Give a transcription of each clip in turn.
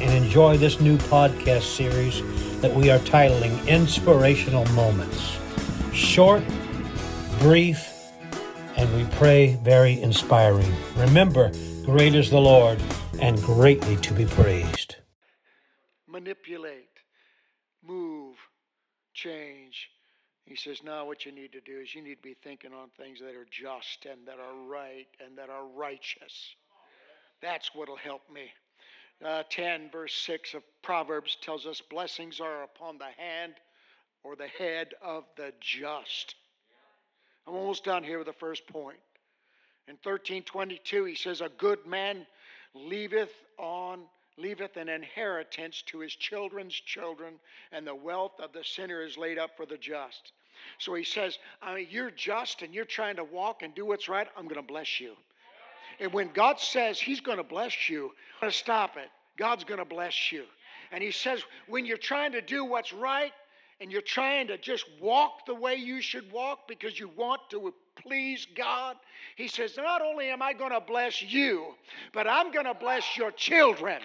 and enjoy this new podcast series that we are titling Inspirational Moments. Short, brief, and we pray very inspiring. Remember, great is the Lord and greatly to be praised. Manipulate, move, change. He says, now what you need to do is you need to be thinking on things that are just and that are right and that are righteous. That's what'll help me uh, 10, verse 6 of Proverbs tells us blessings are upon the hand or the head of the just. I'm almost done here with the first point. In 1322, he says, A good man leaveth on leaveth an inheritance to his children's children, and the wealth of the sinner is laid up for the just. So he says, I mean, You're just and you're trying to walk and do what's right, I'm going to bless you. And when God says He's going to bless you, to stop it. God's going to bless you. And He says, when you're trying to do what's right and you're trying to just walk the way you should walk because you want to please God, He says, not only am I going to bless you, but I'm going to bless your children.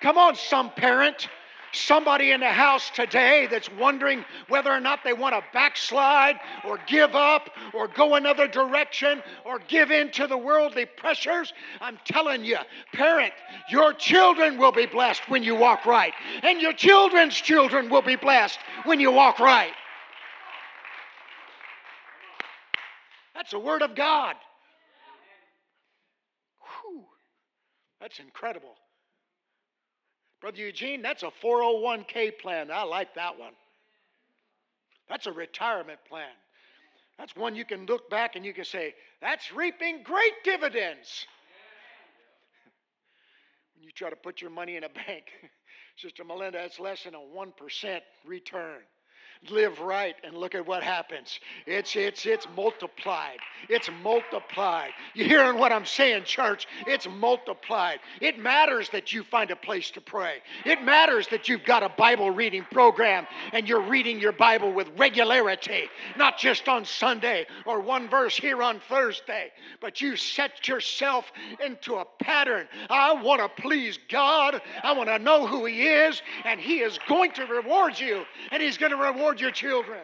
Come on, some parent somebody in the house today that's wondering whether or not they want to backslide or give up or go another direction or give in to the worldly pressures, I'm telling you, parent, your children will be blessed when you walk right. And your children's children will be blessed when you walk right. That's a word of God. Whew. That's incredible. Brother Eugene, that's a 401k plan. I like that one. That's a retirement plan. That's one you can look back and you can say, that's reaping great dividends. when you try to put your money in a bank, Sister Melinda, that's less than a 1% return live right and look at what happens. It's it's it's multiplied. It's multiplied. You hearing what I'm saying, church? It's multiplied. It matters that you find a place to pray. It matters that you've got a Bible reading program and you're reading your Bible with regularity, not just on Sunday or one verse here on Thursday, but you set yourself into a pattern. I want to please God. I want to know who he is and he is going to reward you and he's going to reward your children.